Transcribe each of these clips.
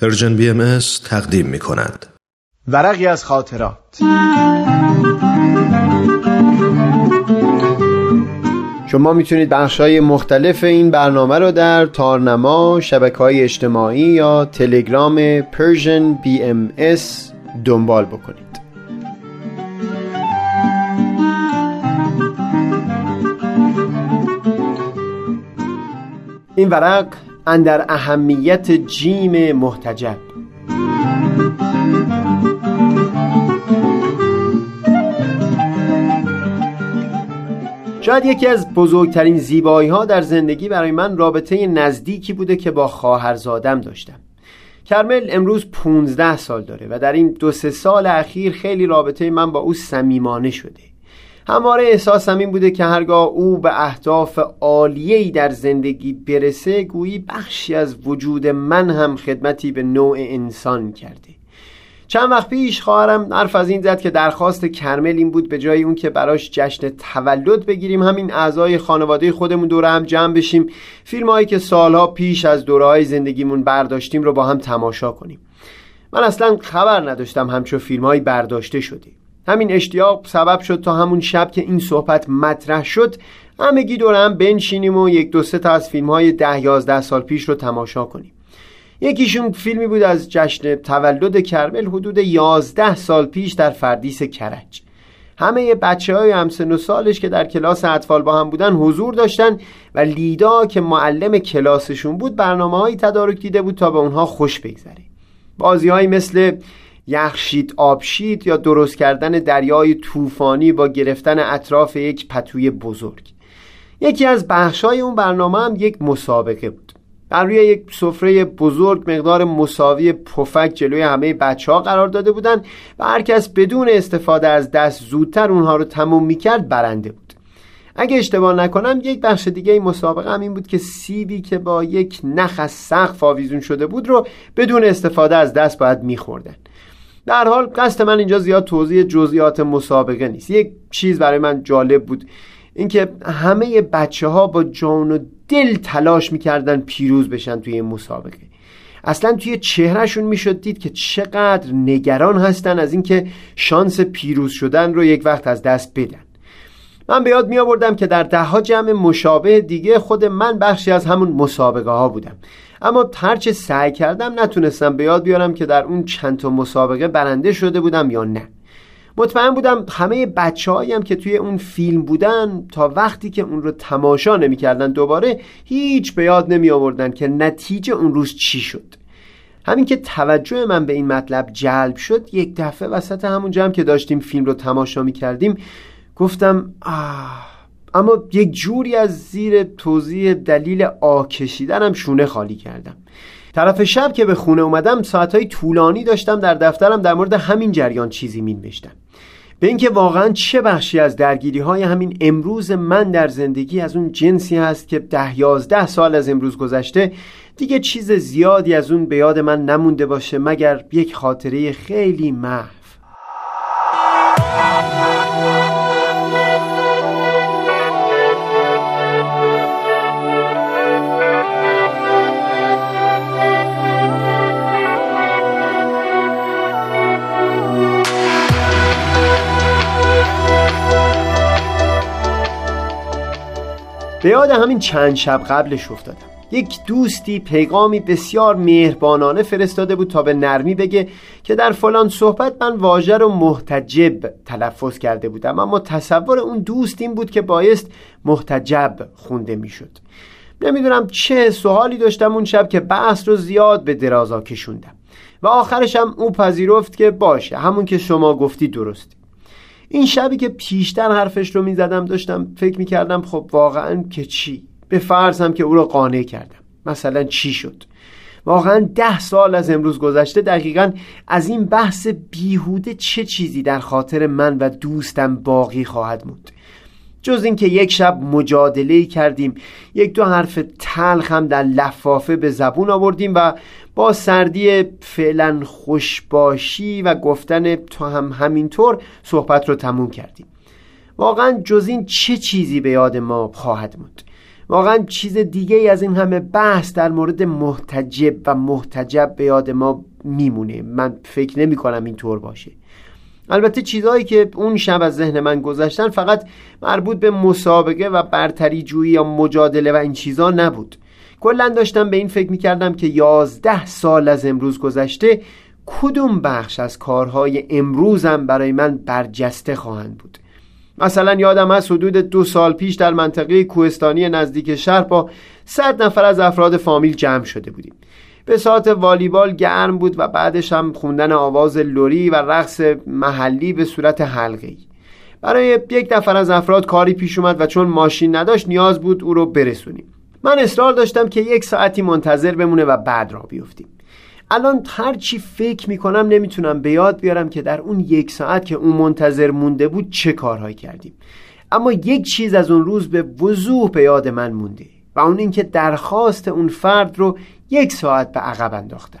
Persian BM تقدیم می کند. ورقی از خاطرات شما می‌تونید بخش های مختلف این برنامه رو در تارنما، شبکه های اجتماعی یا تلگرام Persian BM دنبال بکنید این ورق اندر اهمیت جیم محتجب. شاید یکی از بزرگترین زیبایی ها در زندگی برای من رابطه نزدیکی بوده که با خواهرزادم داشتم. کرمل امروز 15 سال داره و در این دو سه سال اخیر خیلی رابطه من با او صمیمانه شده. همواره احساسم این بوده که هرگاه او به اهداف عالیه‌ای در زندگی برسه گویی بخشی از وجود من هم خدمتی به نوع انسان کرده. چند وقت پیش خواهرم حرف از این زد که درخواست کرمل این بود به جای اون که براش جشن تولد بگیریم همین اعضای خانواده خودمون دور هم جمع بشیم. فیلم هایی که سالها پیش از دورهای زندگیمون برداشتیم رو با هم تماشا کنیم. من اصلا خبر نداشتم همچو فیلم هایی برداشته شده. همین اشتیاق سبب شد تا همون شب که این صحبت مطرح شد همگی دور هم بنشینیم و یک دو سه تا از فیلم های ده یازده سال پیش رو تماشا کنیم. یکیشون فیلمی بود از جشن تولد کرمل حدود یازده سال پیش در فردیس کرج. همه بچه های همسن و سالش که در کلاس اطفال با هم بودن حضور داشتن و لیدا که معلم کلاسشون بود برنامه تدارک دیده بود تا به اونها خوش بگذره. بازی مثل یخشید آبشید یا درست کردن دریای طوفانی با گرفتن اطراف یک پتوی بزرگ. یکی از بخشای اون برنامه هم یک مسابقه بود. بر روی یک سفره بزرگ مقدار مساوی پفک جلوی همه بچه ها قرار داده بودن و هر کس بدون استفاده از دست زودتر اونها رو تموم می‌کرد برنده بود. اگه اشتباه نکنم یک بخش دیگه این مسابقه هم این بود که سیبی که با یک نخ از سقف آویزون شده بود رو بدون استفاده از دست باید میخوردن. در حال قصد من اینجا زیاد توضیح جزئیات مسابقه نیست. یک چیز برای من جالب بود. اینکه همه بچه ها با جان و دل تلاش می‌کردن پیروز بشن توی این مسابقه. اصلا توی چهرهشون می‌شد دید که چقدر نگران هستن از اینکه شانس پیروز شدن رو یک وقت از دست بدن. من به یاد می آوردم که در دهها جمع مشابه دیگه خود من بخشی از همون مسابقه ها بودم. اما هرچه سعی کردم نتونستم به یاد بیارم که در اون چند تا مسابقه برنده شده بودم یا نه. مطمئن بودم همه بچه هایم که توی اون فیلم بودن تا وقتی که اون رو تماشا نمی‌کردن دوباره هیچ به یاد نمی آوردن که نتیجه اون روز چی شد. همین که توجه من به این مطلب جلب شد یک دفعه وسط همون جمع که داشتیم فیلم رو تماشا می کردیم گفتم آه اما یک جوری از زیر توضیح دلیل آکشیدنم شونه خالی کردم. طرف شب که به خونه اومدم ساعتهای طولانی داشتم در دفترم در مورد همین جریان چیزی می نوشتم به اینکه واقعا چه بخشی از درگیری های همین امروز من در زندگی از اون جنسی هست که ده یازده سال از امروز گذشته دیگه چیز زیادی از اون به یاد من نمونده باشه مگر یک خاطره خیلی محو به یاد همین چند شب قبلش افتادم. یک دوستی پیغامی بسیار مهربانانه فرستاده بود تا به نرمی بگه که در فلان صحبت من واژه رو محتجب تلفظ کرده بودم. اما تصور اون دوست این بود که بایست محتجب خونده می‌شد. نمی‌دونم چه سوالی داشتم اون شب که بحث رو زیاد به درازا کشوندم. و آخرش هم او پذیرفت که باشه همون که شما گفتی درسته این شبی که پیشتر حرفش رو می‌زدم داشتم فکر می‌کردم خب واقعا که چی؟ به فرض هم که او رو قانع کردم. مثلا چی شد؟ واقعا ده سال از امروز گذشته دقیقا از این بحث بیهوده چه چیزی در خاطر من و دوستم باقی خواهد موند؟ جز اینکه یک شب مجادله کردیم یک دو حرف تلخ هم در لفافه به زبون آوردیم و با سردی فعلا خوشباشی و گفتن تو هم همینطور صحبت رو تموم کردیم. واقعا جز این چه چیزی به یاد ما خواهد موند؟ واقعا چیز دیگه ای از این همه بحث در مورد محتجب و محتجب به یاد ما میمونه. من فکر نمی کنم اینطور باشه. البته چیزهایی که اون شب از ذهن من گذشتن فقط مربوط به مسابقه و برتری جویی یا مجادله و این چیزها نبود. کلا داشتم به این فکر می‌کردم که یازده سال از امروز گذشته کدوم بخش از کارهای امروزم برای من برجسته خواهند بود؟ مثلا یادم از حدود دو سال پیش در منطقه کوهستانی نزدیک شهر با صد نفر از افراد فامیل جمع شده بودیم. به ساعت والیبال گرم بود و بعدش هم خوندن آواز لوری و رقص محلی به صورت حلقه‌ای. برای یک نفر از افراد کاری پیش اومد و چون ماشین نداشت نیاز بود او رو برسونیم. من اصرار داشتم که یک ساعتی منتظر بمونه و بعد را بیفتیم. الان هر چی فکر می‌کنم نمی‌تونم به یاد بیارم که در اون یک ساعت که اون منتظر مونده بود چه کارهایی کردیم. اما یک چیز از اون روز به وضوح به یاد من مونده و اون اینکه درخواست اون فرد رو یک ساعت به عقب انداختم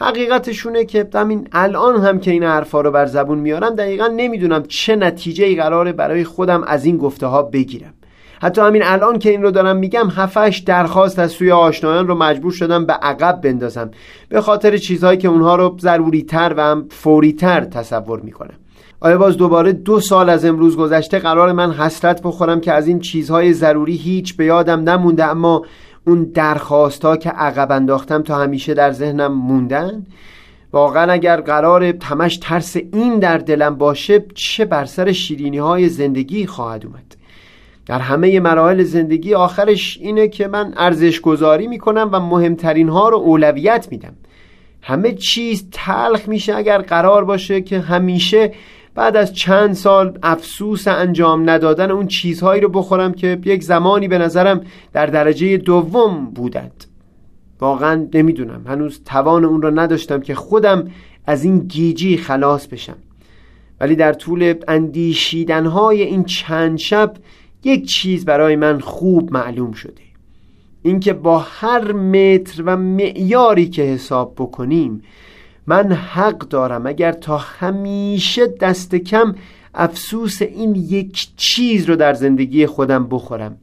حقیقتشونه که همین الان هم که این حرفا رو بر زبون میارم دقیقا نمی‌دونم چه نتیجه ای قراره برای خودم از این گفته ها بگیرم. حتی همین الان که این رو دارم میگم هفش درخواست از سوی آشنایان رو مجبور شدم به عقب بندازم. به خاطر چیزهایی که اونها رو ضروری تر و هم فوری تر تصور می‌کنم. آیا باز دوباره دو سال از امروز گذشته قرار من حسرت بخورم که از این چیزهای ضروری هیچ به یادم نمونده اما اون درخواست ها که عقب انداختم تا همیشه در ذهنم موندن؟ واقعا اگر قرار تمش ترس این در دلم باشه چه بر سر شیرینی های زندگی خواهد اومد؟ در همه مراحل زندگی آخرش اینه که من ارزش گذاری می‌کنم و مهمترین ها رو اولویت میدم. همه چیز تلخ میشه اگر قرار باشه که همیشه بعد از چند سال افسوس انجام ندادن اون چیزهایی رو بخورم که یک زمانی به نظرم در درجه دوم بودند. واقعا نمی‌دونم. هنوز توان اون رو نداشتم که خودم از این گیجی خلاص بشم. ولی در طول اندیشیدنهای این چند شب یک چیز برای من خوب معلوم شده. اینکه با هر متر و معیاری که حساب بکنیم من حق دارم. اگر تا همیشه دست کم افسوس این یک چیز رو در زندگی خودم بخورم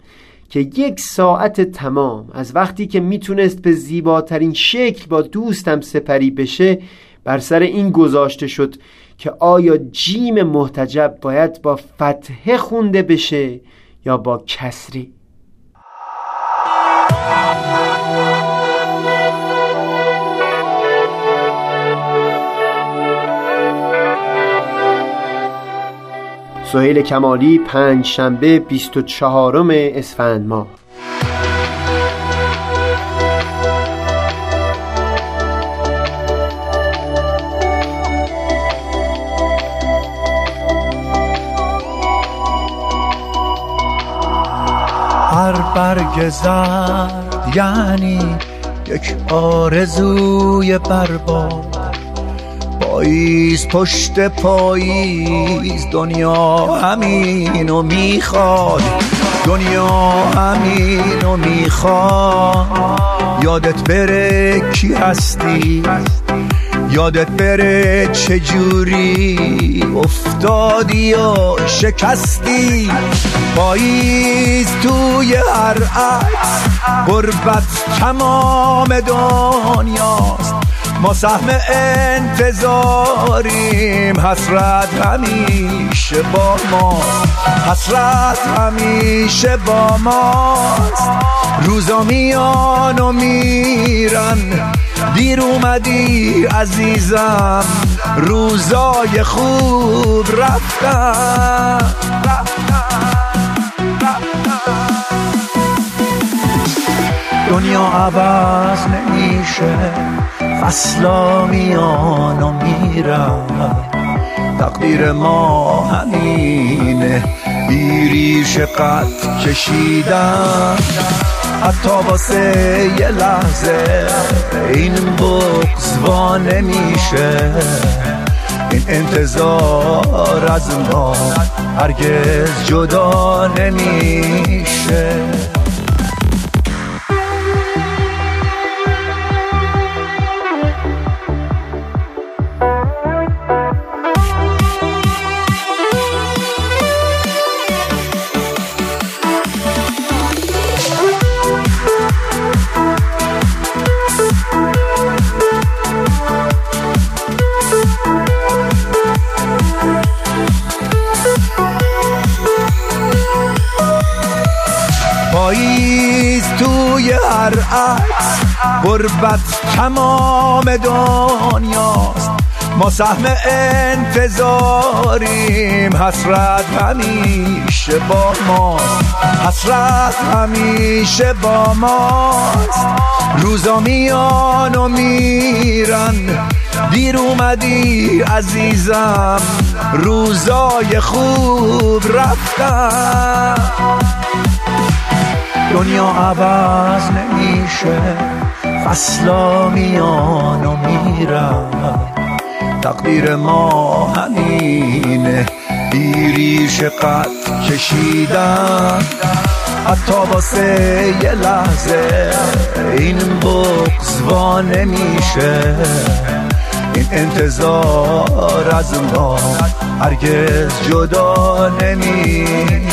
که یک ساعت تمام از وقتی که می‌تونست به زیباترین شکل با دوستم سپری بشه بر سر این گذاشته شد که آیا جیم محتجب باید با فتحه خونده بشه یا با کسری؟ سهیل کمالی پنج شنبه 24 اسفند ماه. هر برگ زرد یعنی یک آرزوی برباد. پاییز پشت پاییز. دنیا همینو می‌خواد. دنیا همینو می‌خواد. یادت بره کی هستی؟ یادت بره چجوری افتادی و شکستی؟ پاییز توی هر عکس. قربت تمام دنیاست. ما سهم انتظاریم. حسرت همیشه با ماست حسرت همیشه با ماست. روزا میان و میرن. دیر اومدی عزیزم. روزای خوب رفتن. دنیا عوض نمیشه. فصلا میان و میرن تقدیر ما همینه. بیریش قد کشیدن حتی واسه یه لحظه این بغز وا نمیشه. این انتظار از ما هرگز جدا نمیشه. غربت تمام دنیاست. ما سهم انتظاریم. حسرت همیشه با ماست. حسرت همیشه با ماست. روزا میان و میرن. دیر اومدی عزیزم. روزای خوب رفتن. دنیا عوض نمیشه. فصلا میان و میرن. تقدیر ما همینه. بیریش قد کشیدن. حتی واسه یه لحظه این بغز وا نمیشه. این انتظار از ما هرگز جدا نمیشه.